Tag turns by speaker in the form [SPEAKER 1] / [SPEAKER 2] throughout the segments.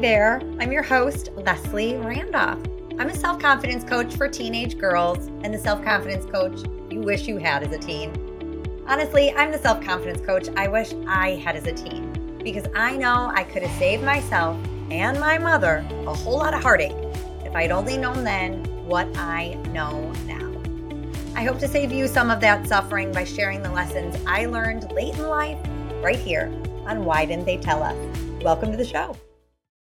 [SPEAKER 1] There, I'm your host, Leslie Randolph. I'm a self confidence coach for teenage girls and the self confidence coach you wish you had as a teen. Honestly, I'm the self confidence coach I wish I had as a teen because I know I could have saved myself and my mother a whole lot of heartache if I'd only known then what I know now. I hope to save you some of that suffering by sharing the lessons I learned late in life right here on Why Didn't They Tell Us? Welcome to the show.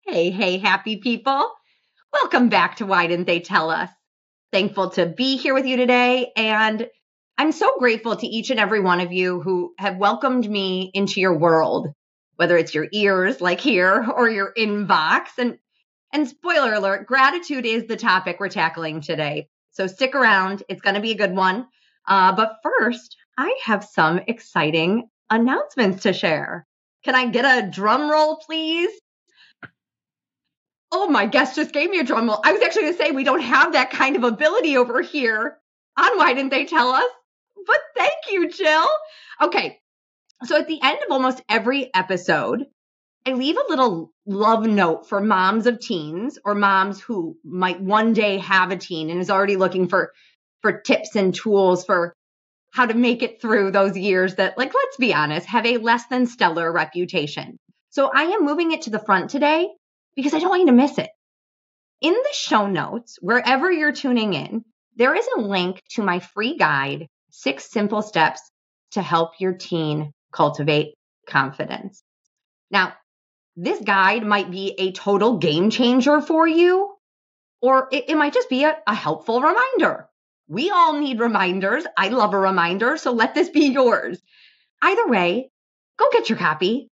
[SPEAKER 2] Hey, hey, happy people. Welcome back to Why Didn't They Tell Us? Thankful to be here with you today. And I'm so grateful to each and every one of you who have welcomed me into your world, whether it's your ears like here or your inbox. And and spoiler alert, gratitude is the topic we're tackling today. So stick around. It's going to be a good one. Uh, but first, I have some exciting announcements to share. Can I get a drum roll, please? Oh, my guest just gave me a drum roll. I was actually going to say we don't have that kind of ability over here on Why Didn't They Tell Us? But thank you, Jill. Okay. So at the end of almost every episode, I leave a little love note for moms of teens or moms who might one day have a teen and is already looking for for tips and tools for how to make it through those years that like let's be honest have a less than stellar reputation. So I am moving it to the front today because I don't want you to miss it. In the show notes, wherever you're tuning in, there is a link to my free guide, Six Simple Steps to Help Your Teen Cultivate Confidence. Now, this guide might be a total game changer for you, or it, it might just be a, a helpful reminder. We all need reminders. I love a reminder, so let this be yours. Either way, go get your copy.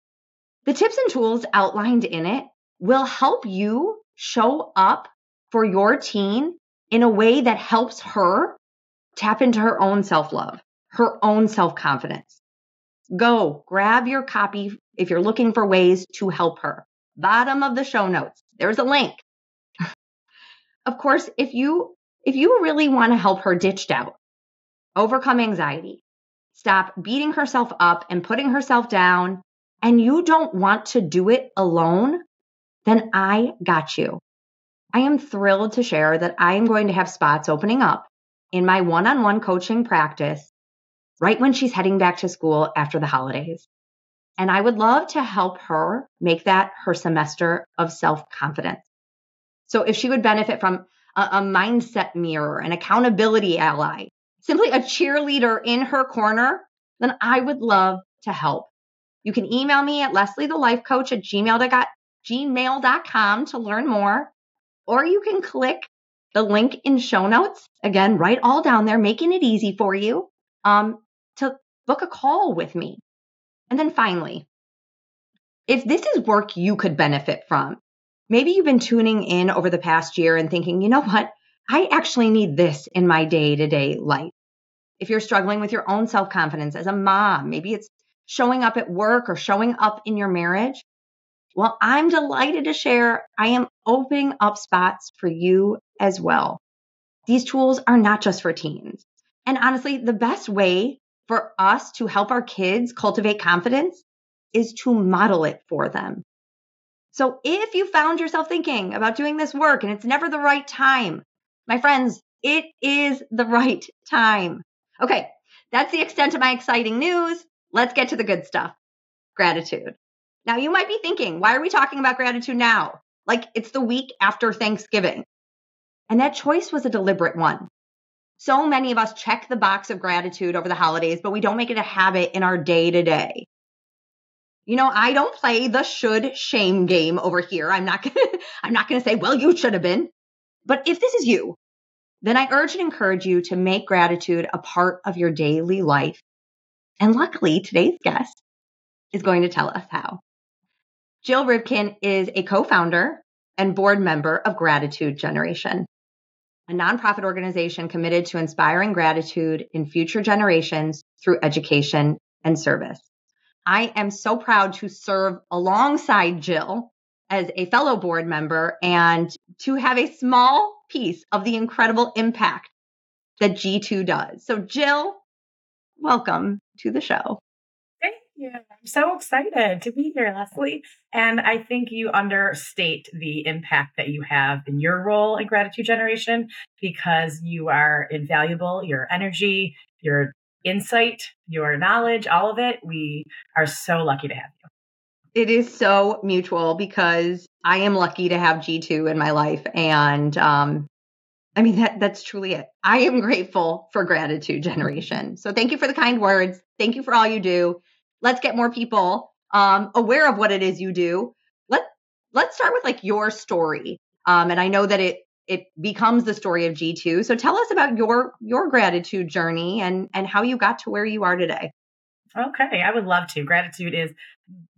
[SPEAKER 2] The tips and tools outlined in it will help you show up for your teen in a way that helps her tap into her own self love, her own self confidence. Go grab your copy if you're looking for ways to help her. Bottom of the show notes, there's a link. of course, if you if you really want to help her ditch doubt, overcome anxiety, stop beating herself up and putting herself down, and you don't want to do it alone, then I got you. I am thrilled to share that I am going to have spots opening up in my one on one coaching practice right when she's heading back to school after the holidays. And I would love to help her make that her semester of self confidence. So if she would benefit from a, a, mindset mirror, an accountability ally, simply a cheerleader in her corner, then I would love to help. You can email me at Leslie the Life Coach at gmail.com gmail.com to learn more, or you can click the link in show notes. Again, write all down there, making it easy for you um, to book a call with me. And then finally, if this is work you could benefit from, maybe you've been tuning in over the past year and thinking, you know what? I actually need this in my day to day life. If you're struggling with your own self confidence as a mom, maybe it's showing up at work or showing up in your marriage, well, I'm delighted to share I am opening up spots for you as well. These tools are not just for teens. And honestly, the best way for us to help our kids cultivate confidence is to model it for them. So if you found yourself thinking about doing this work and it's never the right time, my friends, it is the right time. Okay, that's the extent of my exciting news. Let's get to the good stuff. Gratitude. Now, you might be thinking, why are we talking about gratitude now? Like it's the week after Thanksgiving. And that choice was a deliberate one. So many of us check the box of gratitude over the holidays, but we don't make it a habit in our day to day. You know, I don't play the should shame game over here. I'm not going to I'm not going to say, "Well, you should have been." But if this is you, then I urge and encourage you to make gratitude a part of your daily life. And luckily, today's guest is going to tell us how. Jill Rivkin is a co founder and board member of Gratitude Generation, a nonprofit organization committed to inspiring gratitude in future generations through education and service. I am so proud to serve alongside Jill as a fellow board member and to have a small piece of the incredible impact that G2 does. So, Jill, welcome to the show.
[SPEAKER 3] You. I'm so excited to be here, Leslie. And I think you understate the impact that you have in your role in gratitude generation because you are invaluable. Your energy, your insight, your knowledge, all of it. We are so lucky to have you.
[SPEAKER 2] It is so mutual because I am lucky to have G2 in my life. And um, I mean, that, that's truly it. I am grateful for gratitude generation. So thank you for the kind words. Thank you for all you do. Let's get more people um, aware of what it is you do. Let Let's start with like your story. Um, and I know that it it becomes the story of G2. So tell us about your your gratitude journey and and how you got to where you are today.
[SPEAKER 3] Okay, I would love to. Gratitude is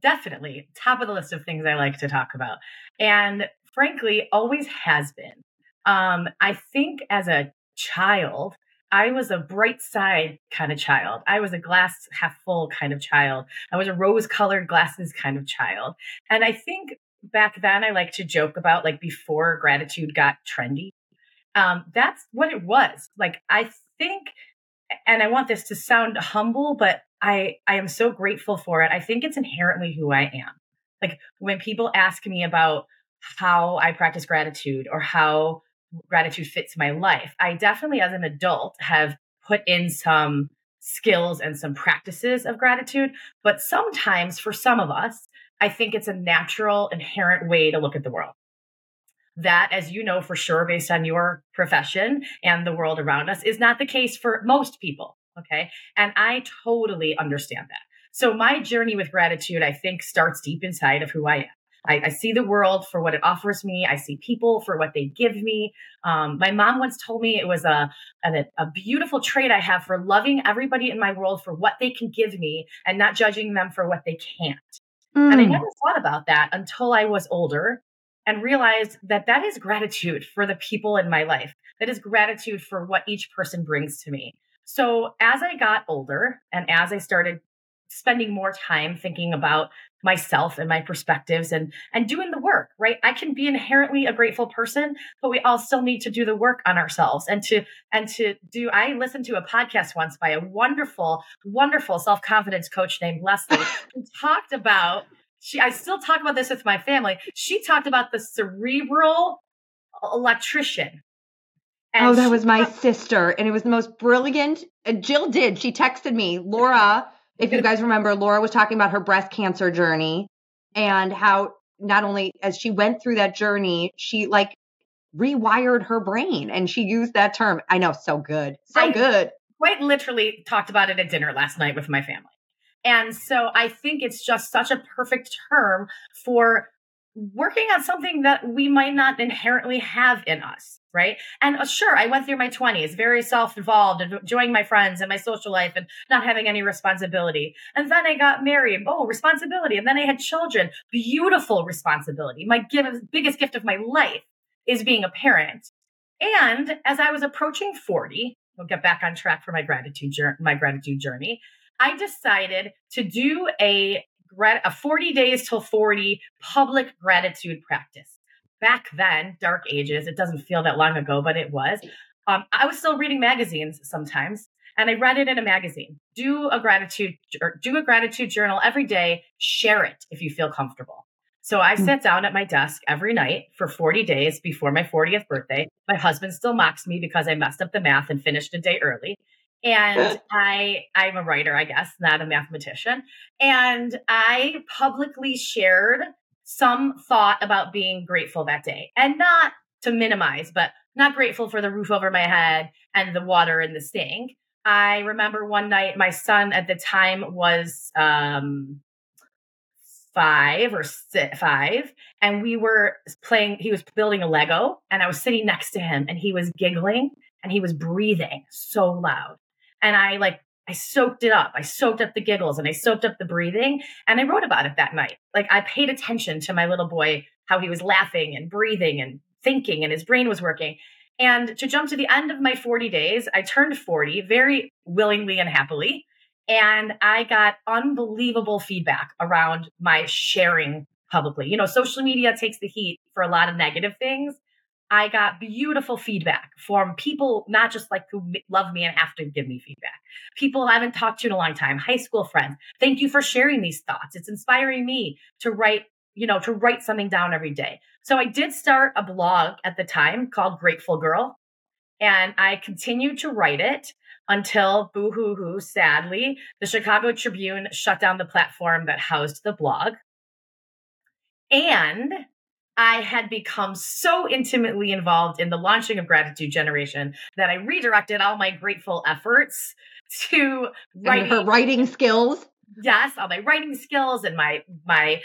[SPEAKER 3] definitely top of the list of things I like to talk about. And frankly, always has been. Um, I think as a child, I was a bright side kind of child. I was a glass half full kind of child. I was a rose colored glasses kind of child. And I think back then I like to joke about like before gratitude got trendy. Um, that's what it was. Like I think, and I want this to sound humble, but I I am so grateful for it. I think it's inherently who I am. Like when people ask me about how I practice gratitude or how gratitude fits my life, I definitely as an adult have put in some skills and some practices of gratitude, but sometimes for some of us, I think it's a natural, inherent way to look at the world. That, as you know for sure, based on your profession and the world around us, is not the case for most people. Okay. And I totally understand that. So my journey with gratitude, I think, starts deep inside of who I am. I, I, see the world for what it offers me. I see people for what they give me. Um, my mom once told me it was a, a, a beautiful trait I have for loving everybody in my world for what they can give me and not judging them for what they can't. Mm. And I mm. never thought about that until I was older and realized that that is gratitude for the people in my life. That is gratitude for what each person brings to me. So as I got older and as I started spending more time thinking about myself and my perspectives and and doing the work right i can be inherently a grateful person but we all still need to do the work on ourselves and to and to do i listened to a podcast once by a wonderful wonderful self-confidence coach named leslie who talked about she i still talk about this with my family she talked about the cerebral electrician
[SPEAKER 2] and oh, that was my sister. And it was the most brilliant. And Jill did. She texted me, Laura, if you guys remember, Laura was talking about her breast cancer journey and how not only as she went through that journey, she like rewired her brain and she used that term. I know, so good. So I good.
[SPEAKER 3] Quite literally talked about it at dinner last night with my family. And so I think it's just such a perfect term for working on something that we might not inherently have in us, right? And uh, sure, I went through my 20s very self involved, enjoying my friends and my social life and not having any responsibility. And then I got married. Oh, responsibility. And then I had children. Beautiful responsibility. My gift, biggest gift of my life is being a parent. And as I was approaching 40, we'll get back on track for my gratitude my gratitude journey. I decided to do a a 40 days till 40 public gratitude practice. Back then, dark ages, it doesn't feel that long ago, but it was. Um, I was still reading magazines sometimes, and I read it in a magazine. Do a gratitude, do a gratitude journal every day. Share it if you feel comfortable. So I hmm. sat down at my desk every night for 40 days before my 40th birthday. My husband still mocks me because I messed up the math and finished a day early and I I'm a writer, I guess, not a mathematician. And I publicly shared some thought about being grateful that day. And not to minimize, but not grateful for the roof over my head and the water in the sink. I remember one night my son at the time was um five or six, five, and we were playing. He was building a Lego, and I was sitting next to him, and he was giggling and he was breathing so loud and I like I soaked it up. I soaked up the giggles and I soaked up the breathing and I wrote about it that night. Like I paid attention to my little boy, how he was laughing and breathing and thinking and his brain was working. And to jump to the end of my 40 days, I turned 40 very willingly and happily. And I got unbelievable feedback around my sharing publicly. You know, social media takes the heat for a lot of negative things. I got beautiful feedback from people, not just like who love me and have to give me feedback. People I haven't talked to in a long time, high school friends. Thank you for sharing these thoughts. It's inspiring me to write, you know, to write something down every day. So I did start a blog at the time called Grateful Girl. And I continued to write it until boo hoo hoo, sadly, the Chicago Tribune shut down the platform that housed the blog. And I had become so intimately involved in the launching of Gratitude Generation that I redirected all my grateful efforts to
[SPEAKER 2] writing. her writing skills.
[SPEAKER 3] Yes, all my writing skills and my my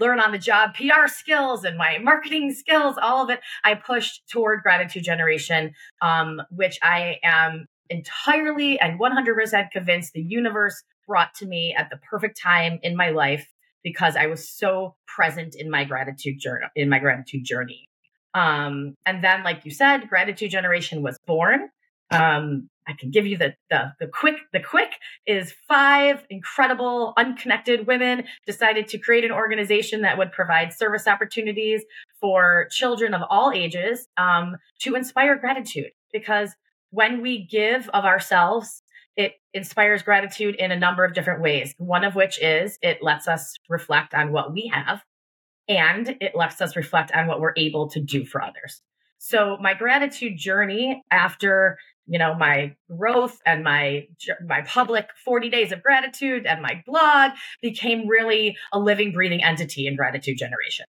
[SPEAKER 3] learn on the job PR skills and my marketing skills, all of it, I pushed toward gratitude generation, um, which I am entirely and 100% convinced the universe brought to me at the perfect time in my life because I was so present in my gratitude journey in my gratitude journey. Um, and then, like you said, gratitude generation was born. Um, I can give you the, the the quick the quick is five incredible unconnected women decided to create an organization that would provide service opportunities for children of all ages um, to inspire gratitude because when we give of ourselves it inspires gratitude in a number of different ways. One of which is it lets us reflect on what we have and it lets us reflect on what we're able to do for others. So my gratitude journey after you know my growth and my my public 40 days of gratitude and my blog became really a living breathing entity in gratitude generation.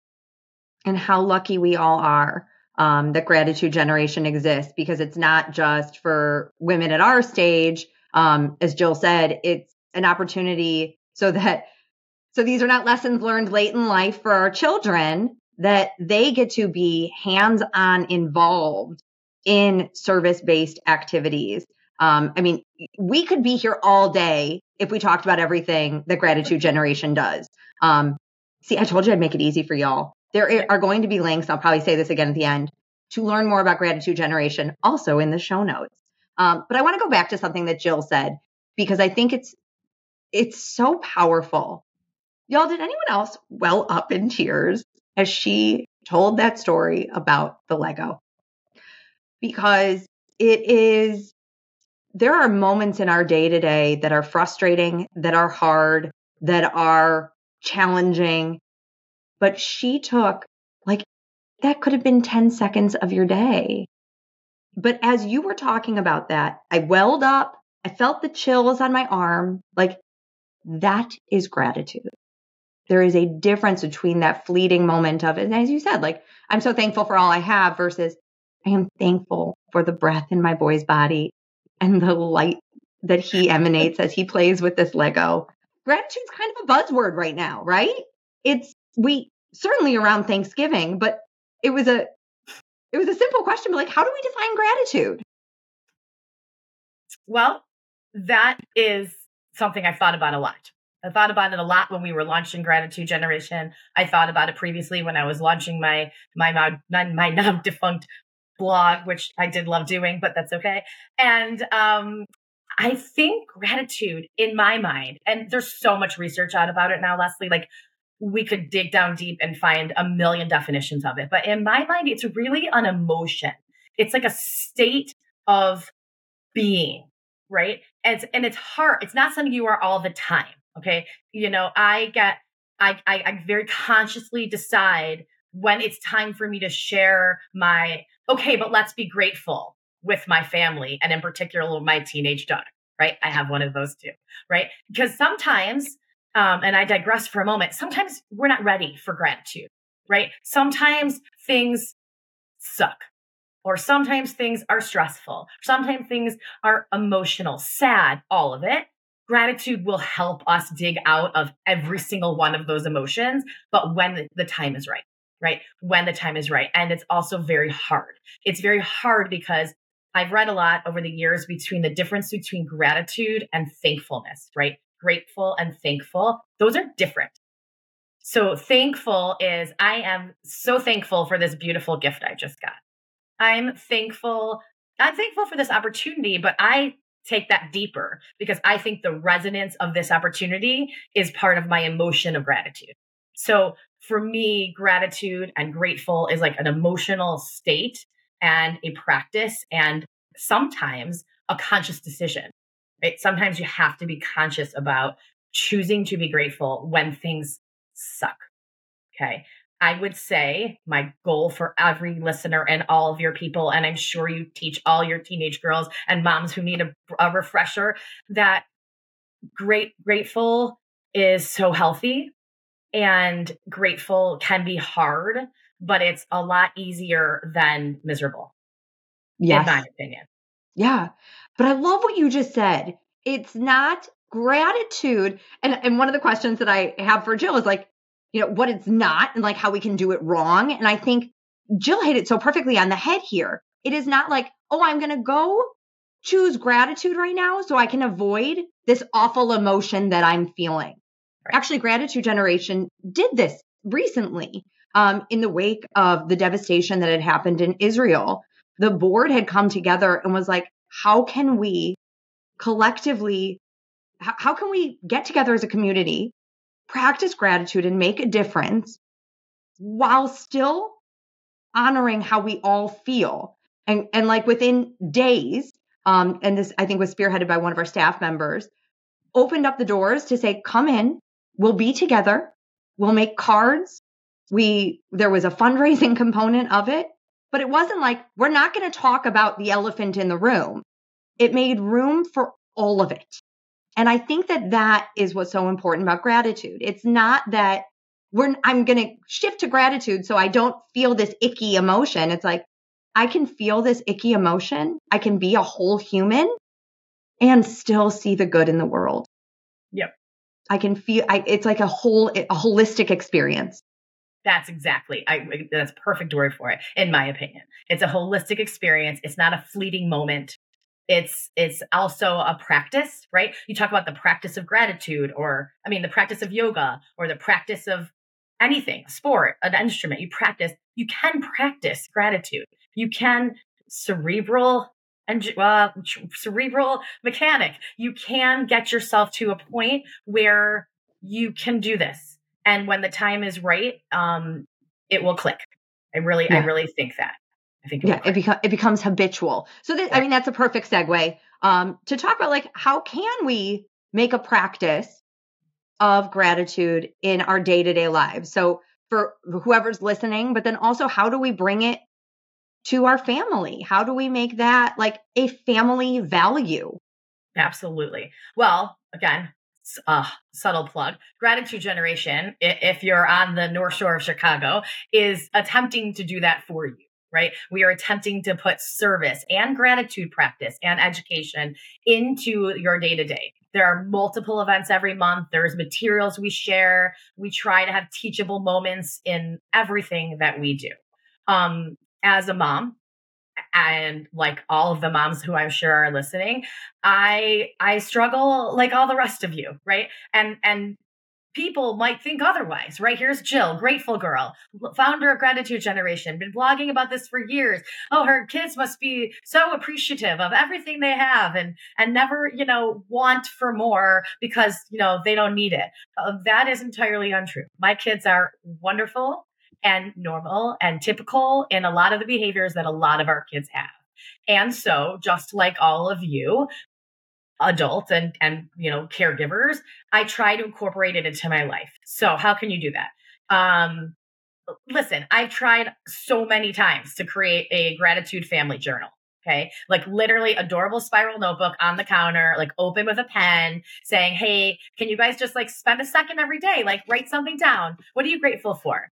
[SPEAKER 2] And how lucky we all are um, that gratitude generation exists because it's not just for women at our stage um, as jill said it's an opportunity so that so these are not lessons learned late in life for our children that they get to be hands on involved in service based activities. Um, I mean, we could be here all day if we talked about everything that Gratitude Generation does. Um, see, I told you I'd make it easy for y'all. There are going to be links, I'll probably say this again at the end, to learn more about Gratitude Generation, also in the show notes. Um, but I want to go back to something that Jill said because I think it's it's so powerful. Y'all, did anyone else well up in tears as she told that story about the Lego? because it is there are moments in our day to day that are frustrating, that are hard, that are challenging. But she took like that could have been 10 seconds of your day. But as you were talking about that, I welled up. I felt the chills on my arm. Like that is gratitude. There is a difference between that fleeting moment of, and as you said, like, I'm so thankful for all I have versus I am thankful for the breath in my boy's body and the light that he emanates as he plays with this Lego. Gratitude's kind of a buzzword right now, right? It's we certainly around Thanksgiving, but it was a it was a simple question, but like how do we define gratitude?
[SPEAKER 3] Well, that is something I've thought about a lot. I thought about it a lot when we were launching Gratitude Generation. I thought about it previously when I was launching my my my, my now defunct blog, which I did love doing, but that's okay. And um, I think gratitude in my mind, and there's so much research out about it now, Leslie, like we could dig down deep and find a million definitions of it. But in my mind, it's really an emotion. It's like a state of being, right? And it's, and it's hard. It's not something you are all the time. Okay. You know, I get, I, I, I very consciously decide when it's time for me to share my okay, but let's be grateful with my family and in particular my teenage daughter, right? I have one of those too, right? Because sometimes, um, and I digress for a moment, sometimes we're not ready for gratitude, right? Sometimes things suck. Or sometimes things are stressful. Sometimes things are emotional, sad, all of it. Gratitude will help us dig out of every single one of those emotions, but when the time is right right? When the time is right. And it's also very hard. It's very hard because I've read a lot over the years between the difference between gratitude and thankfulness, right? Grateful and thankful, those are different. So thankful is I am so thankful for this beautiful gift I just got. I'm thankful. I'm thankful for this opportunity, but I take that deeper because I think the resonance of this opportunity is part of my emotion of gratitude. So for me, gratitude and grateful is like an emotional state and a practice and sometimes a conscious decision. Right? Sometimes you have to be conscious about choosing to be grateful when things suck. Okay. I would say my goal for every listener and all of your people, and I'm sure you teach all your teenage girls and moms who need a, a refresher that great grateful is so healthy and grateful can be hard, but it's a lot easier than miserable. Yes. In my opinion.
[SPEAKER 2] Yeah. But I love what you just said. It's not gratitude. And and one of the questions that I have for Jill is like, you know, what it's not and like how we can do it wrong. And I think Jill hit it so perfectly on the head here. It is not like, oh, I'm going to go choose gratitude right now so I can avoid this awful emotion that I'm feeling. Right. Actually, Gratitude Generation did this recently um, in the wake of the devastation that had happened in Israel. The board had come together and was like, how can we collectively, how, can we get together as a community practice gratitude and make a difference while still honoring how we all feel. And, and like within days, um, and this I think was spearheaded by one of our staff members, opened up the doors to say, come in, we'll be together, we'll make cards. We there was a fundraising component of it, but it wasn't like we're not going to talk about the elephant in the room. It made room for all of it. And I think that that is what's so important about gratitude. It's not that we're, I'm going to shift to gratitude so I don't feel this icky emotion. It's like, I can feel this icky emotion. I can be a whole human and still see the good in the world.
[SPEAKER 3] Yep.
[SPEAKER 2] I can feel, I, it's like a whole, a holistic experience.
[SPEAKER 3] That's exactly. I that's perfect word for it in my opinion. It's a holistic experience. It's not a fleeting moment it's it's also a practice right you talk about the practice of gratitude or i mean the practice of yoga or the practice of anything sport an instrument you practice you can practice gratitude you can cerebral and uh, cerebral mechanic you can get yourself to a point where you can do this and when the time is right um it will click i really yeah. i really think that I think.
[SPEAKER 2] yeah, it, becomes it becomes habitual. So this, yeah. I mean, that's a perfect segue um, to talk about like how can we make a practice of gratitude in our day to day lives. So for whoever's listening, but then also how do we bring it to our family? How do we make that like a family value?
[SPEAKER 3] Absolutely. Well, again, uh, subtle plug gratitude generation if you're on the north shore of chicago is attempting to do that for you right? We are attempting to put service and gratitude practice and education into your day to day. There are multiple events every month. There's materials we share. We try to have teachable moments in everything that we do. Um, as a mom, and like all of the moms who I'm sure are listening, I I struggle like all the rest of you, right? And and people might think otherwise, right? Here's Jill, grateful girl, founder of Gratitude Generation, been blogging about this for years. Oh, her kids must be so appreciative of everything they have and and never, you know, want for more because, you know, they don't need it. Uh, that is entirely untrue. My kids are wonderful and normal and typical in a lot of the behaviors that a lot of our kids have. And so, just like all of you, adults and and you know caregivers i try to incorporate it into my life. So how can you do that? Um listen i've tried so many times to create a gratitude family journal okay? Like literally adorable spiral notebook on the counter like open with a pen saying hey can you guys just like spend a second every day? Like write something down. What are you grateful for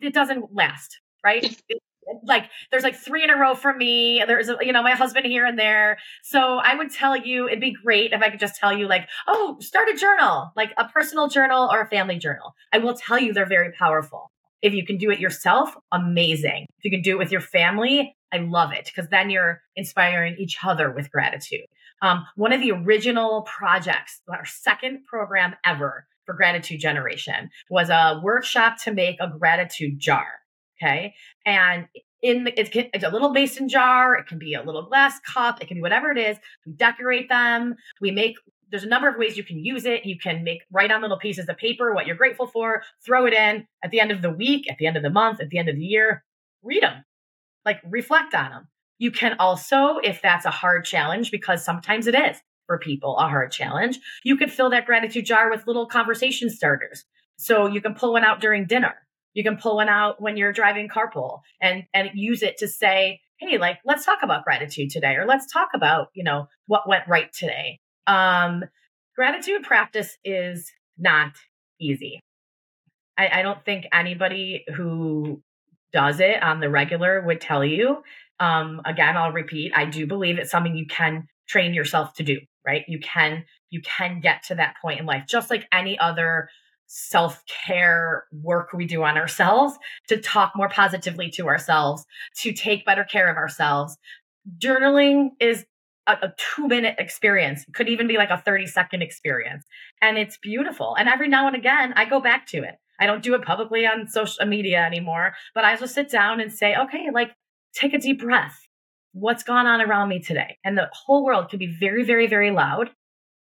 [SPEAKER 3] it doesn't last right it, like there's like three in a row for me. There's you know my husband here and there. So I would tell you it'd be great if I could just tell you like, oh, start a journal, like a personal journal or a family journal. I will tell you they're very powerful. If you can do it yourself, amazing. If you can do it with your family, I love it because then you're inspiring each other with gratitude. Um, one of the original projects, our second program ever for gratitude generation, was a workshop to make a gratitude jar. Okay. And in the, it's, it's a little mason jar. It can be a little glass cup. It can be whatever it is. We decorate them. We make there's a number of ways you can use it. You can make write on little pieces of paper what you're grateful for, throw it in at the end of the week, at the end of the month, at the end of the year. Read them, like reflect on them. You can also, if that's a hard challenge, because sometimes it is for people a hard challenge, you could fill that gratitude jar with little conversation starters. So you can pull one out during dinner. You can pull one out when you're driving carpool and and use it to say, "Hey, like let's talk about gratitude today," or "Let's talk about you know what went right today." Um, gratitude practice is not easy. I, I don't think anybody who does it on the regular would tell you. Um, again, I'll repeat, I do believe it's something you can train yourself to do, right? You can you can get to that point in life, just like any other self-care work we do on ourselves to talk more positively to ourselves, to take better care of ourselves. Journaling is a, a two minute experience. It could even be like a 30 second experience. And it's beautiful. And every now and again, I go back to it. I don't do it publicly on social media anymore, but I just sit down and say, okay, like take a deep breath. What's gone on around me today? And the whole world could be very, very, very loud.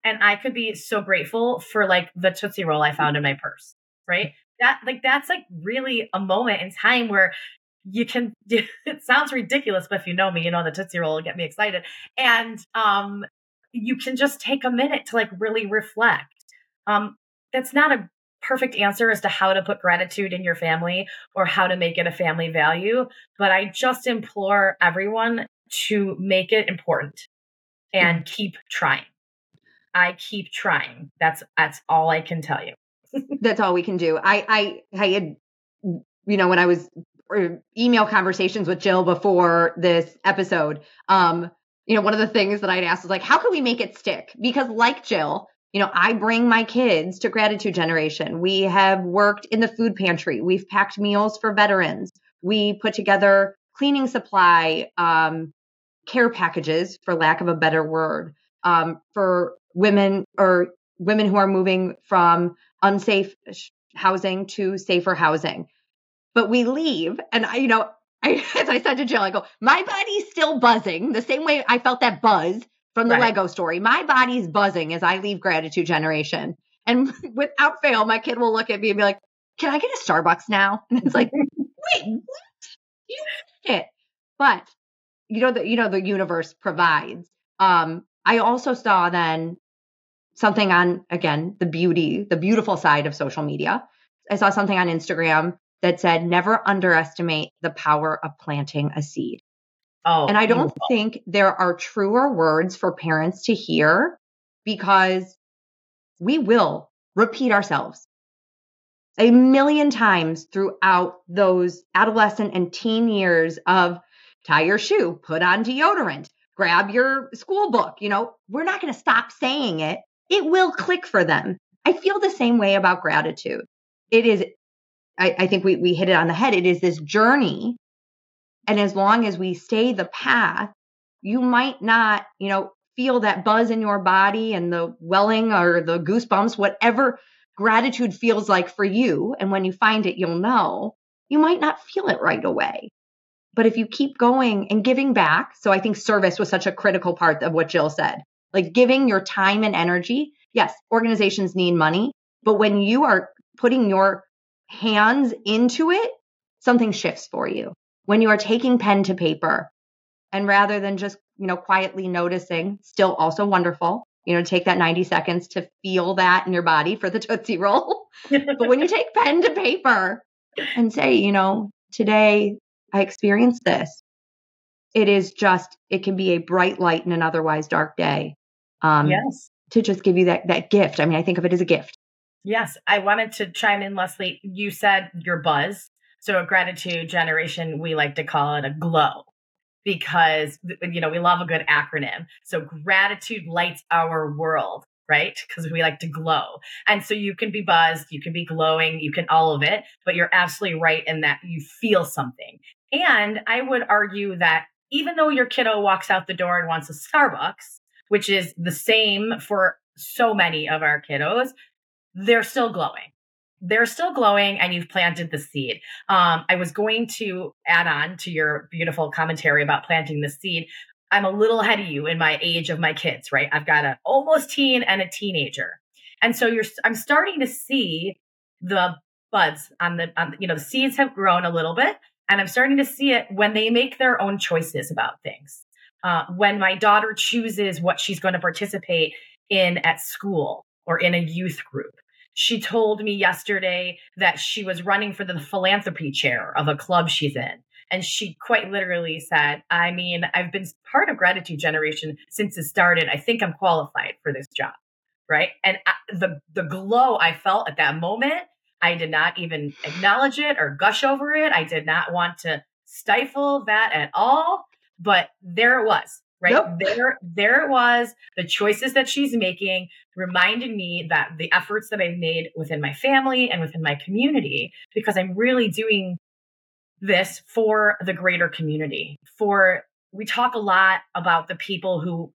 [SPEAKER 3] And I could be so grateful for like the Tootsie Roll I found in my purse, right? That like that's like really a moment in time where you can it sounds ridiculous but if you know me you know the tootsie roll will get me excited and um you can just take a minute to like really reflect um that's not a perfect answer as to how to put gratitude in your family or how to make it a family value but i just implore everyone to make it important and mm-hmm. keep trying i keep trying that's that's all i can tell you
[SPEAKER 2] that's all we can do i i i had you know when i was email conversations with Jill before this episode, um, you know, one of the things that I'd asked was like, how can we make it stick? Because like Jill, you know, I bring my kids to Gratitude Generation. We have worked in the food pantry. We've packed meals for veterans. We put together cleaning supply um, care packages, for lack of a better word, um, for women or women who are moving from unsafe housing to safer housing but we leave and I, you know, I, as I said to Jill, I go, my body's still buzzing the same way I felt that buzz from the right. Lego story. My body's buzzing as I leave gratitude generation. And without fail, my kid will look at me and be like, can I get a Starbucks now? And it's like, wait, what? You it. But you know, the, you know, the universe provides. Um, I also saw then something on, again, the beauty, the beautiful side of social media. I saw something on Instagram that said, never underestimate the power of planting a seed. Oh, and I don't beautiful. think there are truer words for parents to hear because we will repeat ourselves a million times throughout those adolescent and teen years of tie your shoe, put on deodorant, grab your school book. You know, we're not going to stop saying it. It will click for them. I feel the same way about gratitude. It is I, I think we, we hit it on the head. It is this journey. And as long as we stay the path, you might not, you know, feel that buzz in your body and the welling or the goosebumps, whatever gratitude feels like for you. And when you find it, you'll know you might not feel it right away. But if you keep going and giving back, so I think service was such a critical part of what Jill said, like giving your time and energy. Yes, organizations need money, but when you are putting your hands into it, something shifts for you. When you are taking pen to paper and rather than just, you know, quietly noticing, still also wonderful, you know, take that 90 seconds to feel that in your body for the Tootsie Roll. but when you take pen to paper and say, you know, today I experienced this, it is just, it can be a bright light in an otherwise dark day. Um, yes. To just give you that, that gift. I mean, I think of it as a gift.
[SPEAKER 3] Yes, I wanted to chime in, Leslie. You said your buzz. So, a gratitude generation, we like to call it a glow because, you know, we love a good acronym. So, gratitude lights our world, right? Because we like to glow. And so, you can be buzzed, you can be glowing, you can all of it, but you're absolutely right in that you feel something. And I would argue that even though your kiddo walks out the door and wants a Starbucks, which is the same for so many of our kiddos, they're still glowing. They're still glowing, and you've planted the seed. Um, I was going to add on to your beautiful commentary about planting the seed. I'm a little ahead of you in my age of my kids, right? I've got an almost teen and a teenager. And so you're I'm starting to see the buds on the on, you know the seeds have grown a little bit and I'm starting to see it when they make their own choices about things. Uh, when my daughter chooses what she's going to participate in at school or in a youth group. She told me yesterday that she was running for the philanthropy chair of a club she's in. And she quite literally said, I mean, I've been part of Gratitude Generation since it started. I think I'm qualified for this job. Right. And I, the, the glow I felt at that moment, I did not even acknowledge it or gush over it. I did not want to stifle that at all. But there it was right yep. there there it was the choices that she's making reminded me that the efforts that i've made within my family and within my community because i'm really doing this for the greater community for we talk a lot about the people who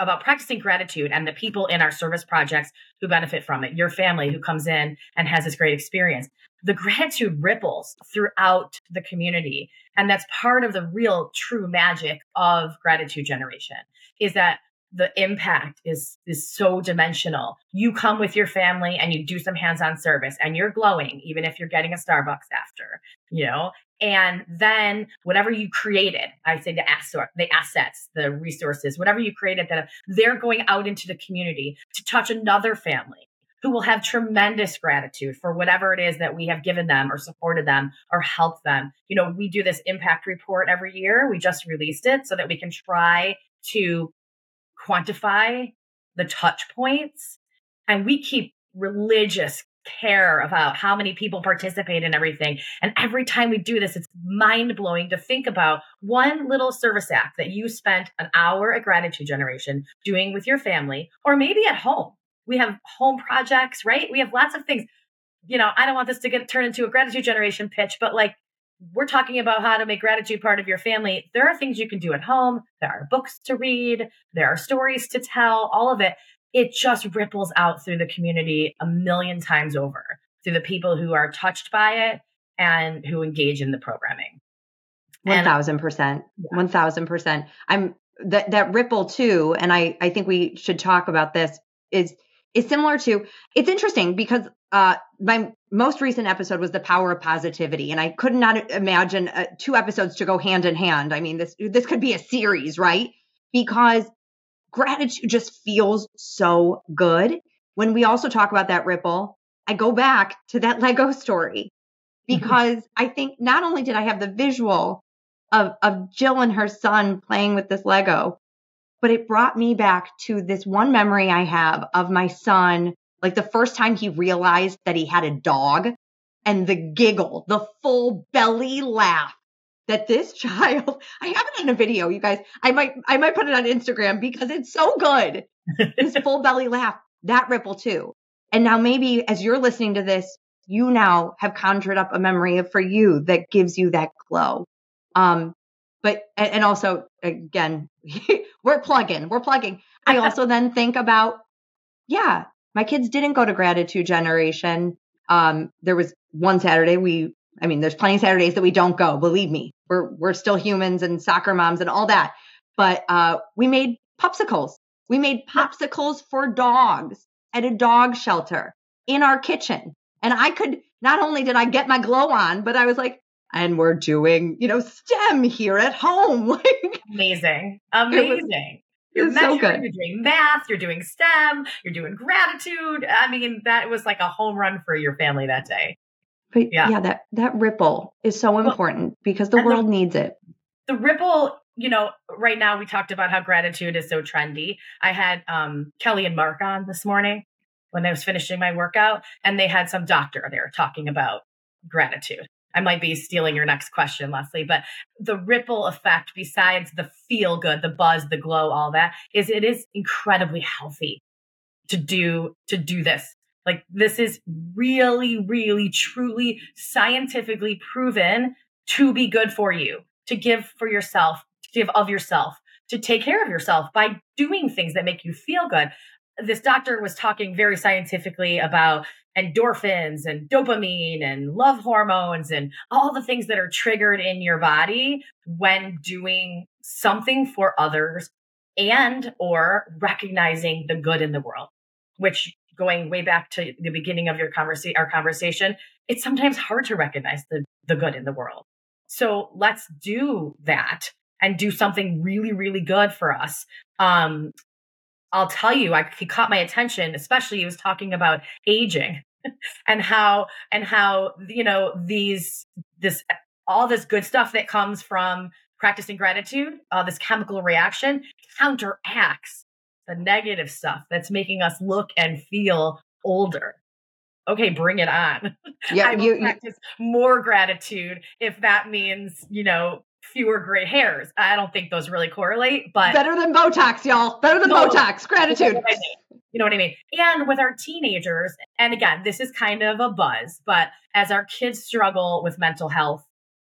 [SPEAKER 3] about practicing gratitude and the people in our service projects who benefit from it your family who comes in and has this great experience the gratitude ripples throughout the community. And that's part of the real true magic of gratitude generation is that the impact is is so dimensional. You come with your family and you do some hands-on service and you're glowing even if you're getting a Starbucks after, you know? And then whatever you created, I say the the assets, the resources, whatever you created that they're going out into the community to touch another family who will have tremendous gratitude for whatever it is that we have given them or supported them or helped them. You know, we do this impact report every year. We just released it so that we can try to quantify the touch points. And we keep religious care about how many people participate in everything. And every time we do this, it's mind blowing to think about one little service act that you spent an hour at Gratitude Generation doing with your family, or maybe at home we have home projects, right? We have lots of things. You know, I don't want this to get turned into a gratitude generation pitch, but like we're talking about how to make gratitude part of your family. There are things you can do at home. There are books to read. There are stories to tell, all of it. It just ripples out through the community a million times over through the people who are touched by it and who engage in the programming.
[SPEAKER 2] One thousand percent. One thousand percent. I'm that that ripple too, and I I think we should talk about this. Is is similar to it's interesting because uh my most recent episode was the power of positivity and i could not imagine uh, two episodes to go hand in hand. I mean this this could be a series right? Because gratitude just feels so good. When we also talk about that ripple i go back to that lego story because i think not only did i have the visual of of jill and her son playing with this lego but it brought me back to this one memory I have of my son, like the first time he realized that he had a dog and the giggle, the full belly laugh that this child, I have it in a video, you guys. I might, I might put it on Instagram because it's so good. this full belly laugh, that ripple too. And now maybe as you're listening to this, you now have conjured up a memory for you that gives you that glow. Um, but and also again we're plugging we're plugging i also then think about yeah my kids didn't go to gratitude generation um there was one saturday we i mean there's plenty of saturdays that we don't go believe me we're we're still humans and soccer moms and all that but uh we made popsicles we made popsicles for dogs at a dog shelter in our kitchen and i could not only did i get my glow on but i was like and we're doing, you know, STEM here at home.
[SPEAKER 3] amazing. Amazing. You're so good. You're doing math, you're doing STEM, you're doing gratitude. I mean, that was like a home run for your family that day.
[SPEAKER 2] But yeah, yeah that that ripple is so important well, because the world the, needs it.
[SPEAKER 3] The ripple, you know, right now we talked about how gratitude is so trendy. I had um, Kelly and Mark on this morning when I was finishing my workout, and they had some doctor there talking about gratitude. I might be stealing your next question, Leslie, but the ripple effect, besides the feel good, the buzz, the glow, all that, is it is incredibly healthy to do to do this. Like this is really, really, truly scientifically proven to be good for you, to give for yourself, to give of yourself, to take care of yourself by doing things that make you feel good. This doctor was talking very scientifically about endorphins and dopamine and love hormones and all the things that are triggered in your body when doing something for others and or recognizing the good in the world, which going way back to the beginning of your conversation, our conversation, it's sometimes hard to recognize the, the good in the world. So let's do that and do something really, really good for us. Um, I'll tell you, I, he caught my attention, especially he was talking about aging and how, and how, you know, these, this, all this good stuff that comes from practicing gratitude, uh, this chemical reaction counteracts the negative stuff that's making us look and feel older. Okay, bring it on. Yeah, I will you, practice more gratitude if that means, you know, fewer gray hairs. I don't think those really correlate, but
[SPEAKER 2] better than Botox, y'all. Better than no, Botox. Gratitude. You know, I
[SPEAKER 3] mean. you know what I mean? And with our teenagers, and again, this is kind of a buzz, but as our kids struggle with mental health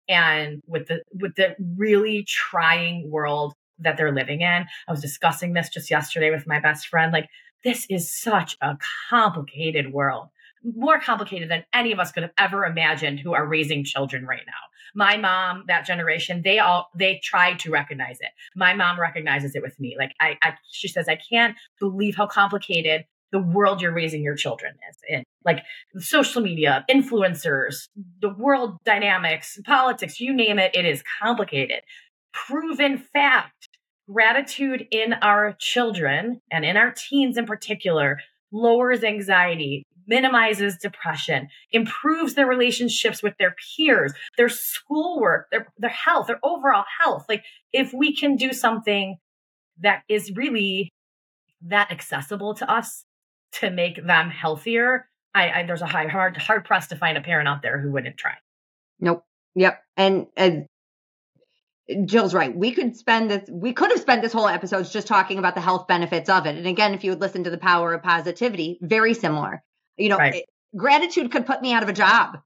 [SPEAKER 3] and with the with the really trying world that they're living in. I was discussing this just yesterday with my best friend. Like, this is such a complicated world, more complicated than any of us could have ever imagined who are raising children right now. My mom, that generation, they all they tried to recognize it. My mom recognizes it with me. Like I, I she says, I can't believe how complicated the world you're raising your children is in. Like social media, influencers, the world dynamics, politics, you name it, it is complicated. Proven fact gratitude in our children and in our teens in particular lowers anxiety, minimizes depression, improves their relationships with their peers, their schoolwork, their, their health, their overall health. Like if we can do something that is really that accessible to us to make them healthier, I, I there's a high hard hard pressed to find a parent out there who wouldn't try.
[SPEAKER 2] Nope. Yep. And, and Jill's right. We could spend this, we could have spent this whole episode just talking about the health benefits of it. And again, if you would listen to the power of positivity, very similar. You know, right. it, gratitude could put me out of a job.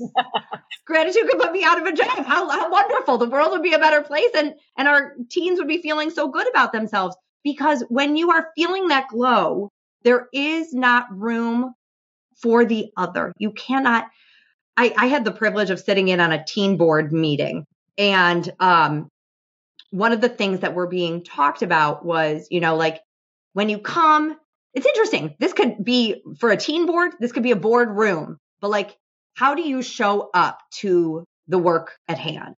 [SPEAKER 2] gratitude could put me out of a job. How, how wonderful. The world would be a better place and, and our teens would be feeling so good about themselves because when you are feeling that glow, there is not room for the other. You cannot, I, I had the privilege of sitting in on a teen board meeting and um, one of the things that were being talked about was, you know, like when you come, it's interesting. This could be for a teen board, this could be a board room, but like, how do you show up to the work at hand?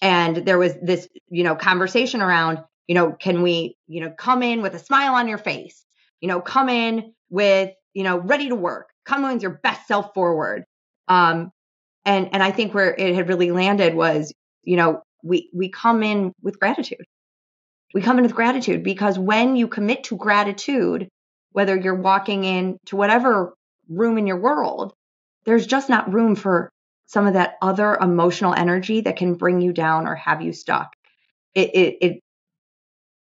[SPEAKER 2] And there was this, you know, conversation around, you know, can we, you know, come in with a smile on your face, you know, come in with, you know, ready to work, come in with your best self forward. Um, and and I think where it had really landed was you know, we, we come in with gratitude. We come in with gratitude because when you commit to gratitude, whether you're walking in to whatever room in your world, there's just not room for some of that other emotional energy that can bring you down or have you stuck. It, it, it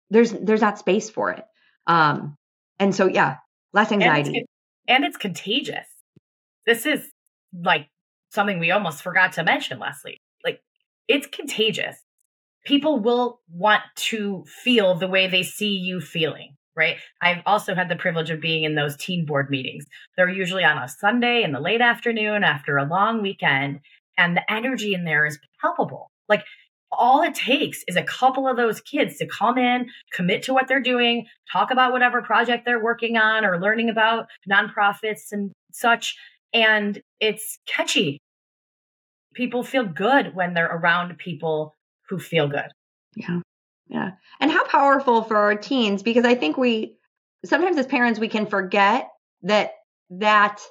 [SPEAKER 2] there's, there's not space for it. Um, and so, yeah, less anxiety.
[SPEAKER 3] And it's, and it's contagious. This is like something we almost forgot to mention, Leslie Like it's contagious. People will want to feel the way they see you feeling, right? I've also had the privilege of being in those teen board meetings. They're usually on a Sunday in the late afternoon after a long weekend, and the energy in there is palpable. Like all it takes is a couple of those kids to come in, commit to what they're doing, talk about whatever project they're working on or learning about nonprofits and such. And it's catchy people feel good when they're around people who feel good.
[SPEAKER 2] Yeah. Yeah. And how powerful for our teens because I think we sometimes as parents we can forget that that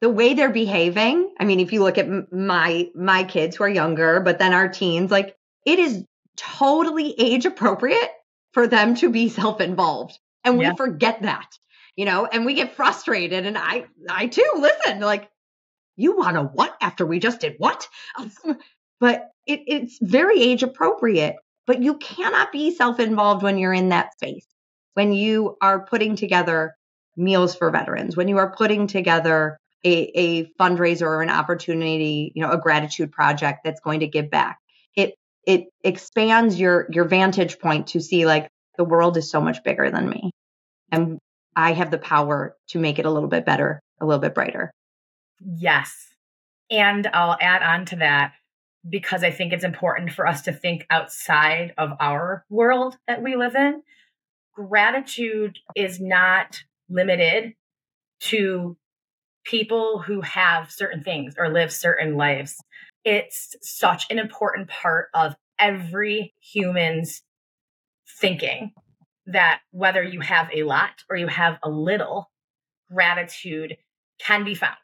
[SPEAKER 2] the way they're behaving, I mean if you look at my my kids who are younger, but then our teens like it is totally age appropriate for them to be self-involved. And we yeah. forget that. You know, and we get frustrated and I I too listen like you want to what after we just did what? but it, it's very age appropriate. But you cannot be self involved when you're in that space, when you are putting together meals for veterans, when you are putting together a, a fundraiser or an opportunity, you know, a gratitude project that's going to give back. It it expands your your vantage point to see like the world is so much bigger than me. And I have the power to make it a little bit better, a little bit brighter.
[SPEAKER 3] Yes. And I'll add on to that because I think it's important for us to think outside of our world that we live in. Gratitude is not limited to people who have certain things or live certain lives. It's such an important part of every human's thinking that whether you have a lot or you have a little, gratitude can be found.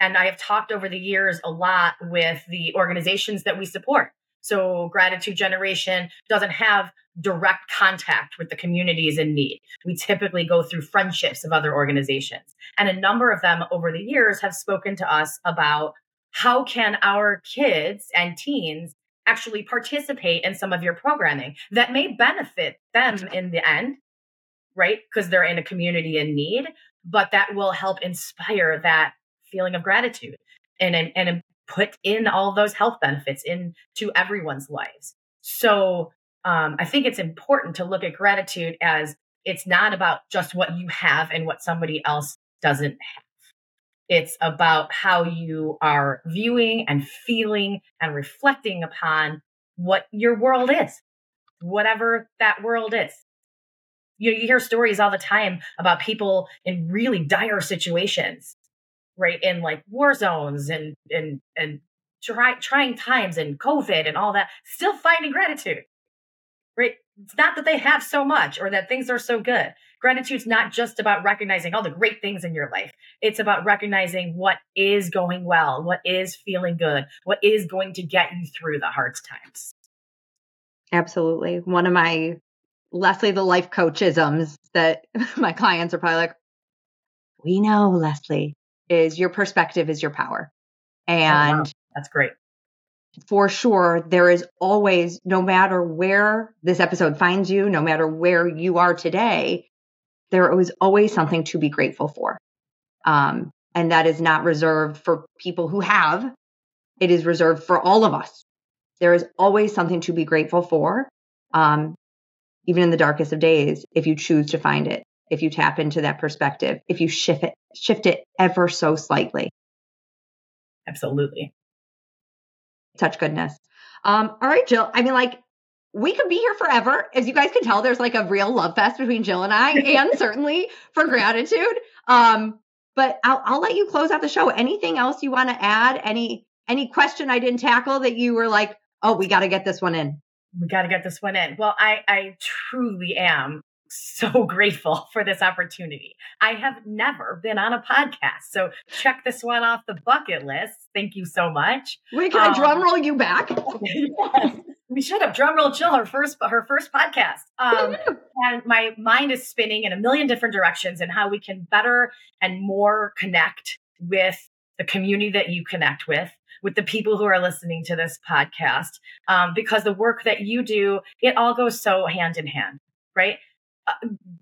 [SPEAKER 3] And I have talked over the years a lot with the organizations that we support. So, Gratitude Generation doesn't have direct contact with the communities in need. We typically go through friendships of other organizations. And a number of them over the years have spoken to us about how can our kids and teens actually participate in some of your programming that may benefit them in the end, right? Because they're in a community in need, but that will help inspire that feeling of gratitude and, and, and put in all those health benefits into everyone's lives. So um, I think it's important to look at gratitude as it's not about just what you have and what somebody else doesn't have. It's about how you are viewing and feeling and reflecting upon what your world is, whatever that world is. You know, you hear stories all the time about people in really dire situations, right? In like war zones and and and try, trying times and COVID and all that, still finding gratitude, right? It's not that they have so much or that things are so good. Gratitude's not just about recognizing all the great things in your life. It's about recognizing what is going well, what is feeling good, what is going to get you through the hard times.
[SPEAKER 2] Absolutely. One of my Leslie the life coachisms that my clients are probably like, we know, Leslie, is your perspective is your power. And oh, wow.
[SPEAKER 3] that's great.
[SPEAKER 2] For sure, there is always, no matter where this episode finds you, no matter where you are today, there is always something to be grateful for. Um, and that is not reserved for people who have, it is reserved for all of us. There is always something to be grateful for, um, even in the darkest of days, if you choose to find it, if you tap into that perspective, if you shift it, shift it ever so slightly.
[SPEAKER 3] Absolutely.
[SPEAKER 2] Such goodness. Um, all right, Jill. I mean, like, we could be here forever. As you guys can tell, there's like a real love fest between Jill and I, and certainly for gratitude. Um, but I'll, I'll let you close out the show. Anything else you want to add? Any any question I didn't tackle that you were like, oh, we got to get this one in?
[SPEAKER 3] We got to get this one in. Well, I I truly am so grateful for this opportunity. I have never been on a podcast. So check this one off the bucket list. Thank you so much.
[SPEAKER 2] Wait, can um, I drum roll you back?
[SPEAKER 3] yes. We should have drum roll Jill her first her first podcast. Um, and my mind is spinning in a million different directions and how we can better and more connect with the community that you connect with with the people who are listening to this podcast um, because the work that you do it all goes so hand in hand right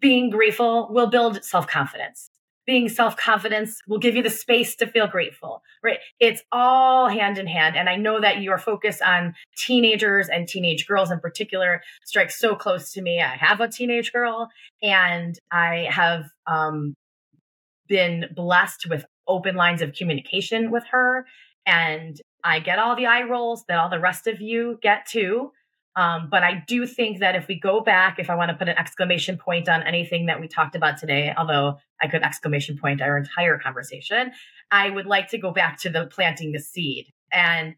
[SPEAKER 3] being grateful will build self confidence. Being self confidence will give you the space to feel grateful, right? It's all hand in hand. And I know that your focus on teenagers and teenage girls in particular strikes so close to me. I have a teenage girl and I have um, been blessed with open lines of communication with her. And I get all the eye rolls that all the rest of you get too. Um, but I do think that if we go back, if I want to put an exclamation point on anything that we talked about today, although I could exclamation point our entire conversation, I would like to go back to the planting the seed. And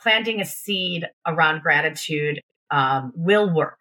[SPEAKER 3] planting a seed around gratitude um, will work.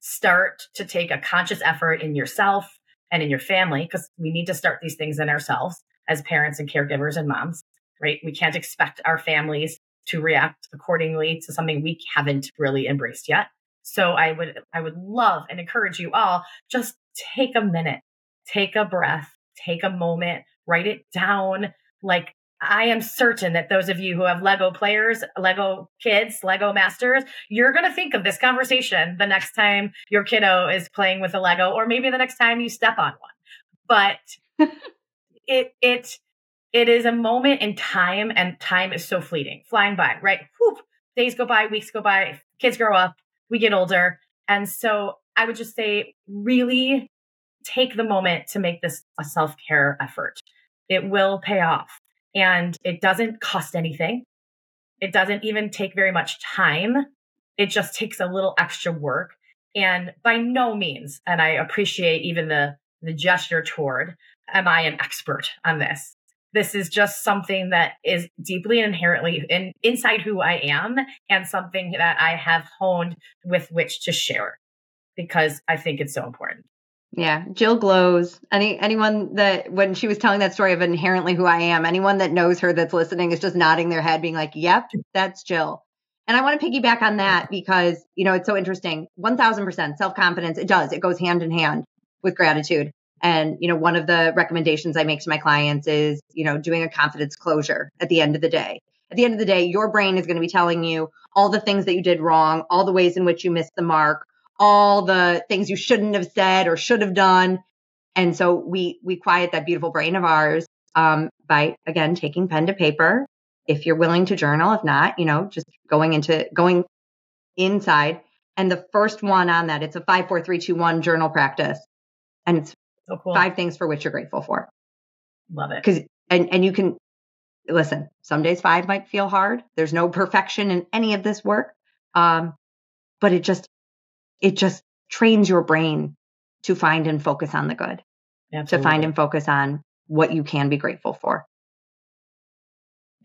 [SPEAKER 3] Start to take a conscious effort in yourself and in your family, because we need to start these things in ourselves as parents and caregivers and moms, right? We can't expect our families to react accordingly to something we haven't really embraced yet. So I would I would love and encourage you all just take a minute, take a breath, take a moment, write it down. Like I am certain that those of you who have Lego players, Lego kids, Lego masters, you're going to think of this conversation the next time your kiddo is playing with a Lego or maybe the next time you step on one. But it it it is a moment in time and time is so fleeting flying by right Whoop. days go by weeks go by kids grow up we get older and so i would just say really take the moment to make this a self-care effort it will pay off and it doesn't cost anything It doesn't even take very much time. It just takes a little extra work. And by no means, and I appreciate even the, the gesture toward, am I an expert on this? This is just something that is deeply and inherently in, inside who I am and something that I have honed with which to share because I think it's so important.
[SPEAKER 2] Yeah, Jill glows. Any anyone that when she was telling that story of inherently who I am, anyone that knows her that's listening is just nodding their head, being like, "Yep, that's Jill." And I want to piggyback on that because you know it's so interesting. One thousand percent self confidence. It does. It goes hand in hand with gratitude. And you know, one of the recommendations I make to my clients is you know doing a confidence closure at the end of the day. At the end of the day, your brain is going to be telling you all the things that you did wrong, all the ways in which you missed the mark, all the things you shouldn't have said or should have done. And so we we quiet that beautiful brain of ours um, by again taking pen to paper. If you're willing to journal, if not, you know, just going into going inside. And the first one on that, it's a five, four, three, two, one journal practice, and it's
[SPEAKER 3] so cool.
[SPEAKER 2] five things for which you're grateful for.
[SPEAKER 3] Love it.
[SPEAKER 2] Because and and you can listen. Some days five might feel hard. There's no perfection in any of this work, um, but it just it just trains your brain to find and focus on the good, Absolutely. to find and focus on what you can be grateful for.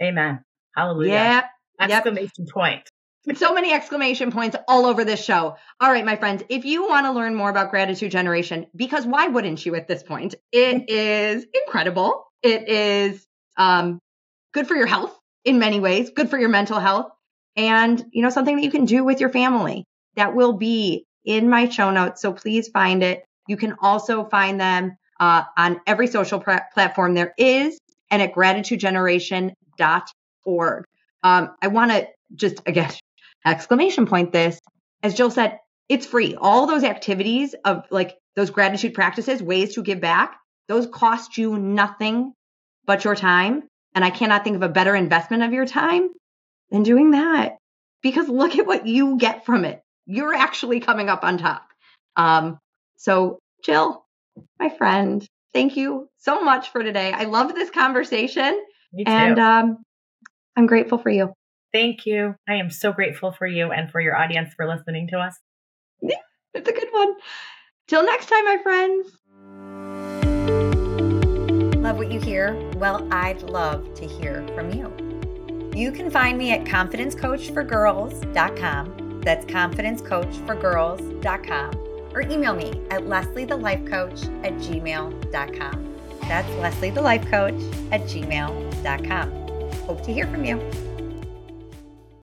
[SPEAKER 3] Amen. Hallelujah. Yeah. Exclamation yep. point.
[SPEAKER 2] So many exclamation points all over this show. All right, my friends, if you want to learn more about gratitude generation, because why wouldn't you at this point? It is incredible. It is um, good for your health in many ways, good for your mental health, and you know something that you can do with your family that will be in my show notes. So please find it. You can also find them uh, on every social pr- platform there is and at gratitudegeneration.org. Um, I want to just again, exclamation point this. As Jill said, it's free. All those activities of like those gratitude practices, ways to give back, those cost you nothing but your time. And I cannot think of a better investment of your time than doing that because look at what you get from it you're actually coming up on top. Um, so, Jill, my friend, thank you so much for today. I loved this conversation. And um, I'm grateful for you.
[SPEAKER 3] Thank you. I am so grateful for you and for your audience for listening to us.
[SPEAKER 2] Yeah, it's a good one. Till next time, my friends.
[SPEAKER 1] Love what you hear? Well, I'd love to hear from you. You can find me at confidencecoachforgirls.com that's confidencecoachforgirls.com or email me at lesliethelifecoach at gmail.com. That's Leslie the Life Coach at gmail.com. Hope to hear from you.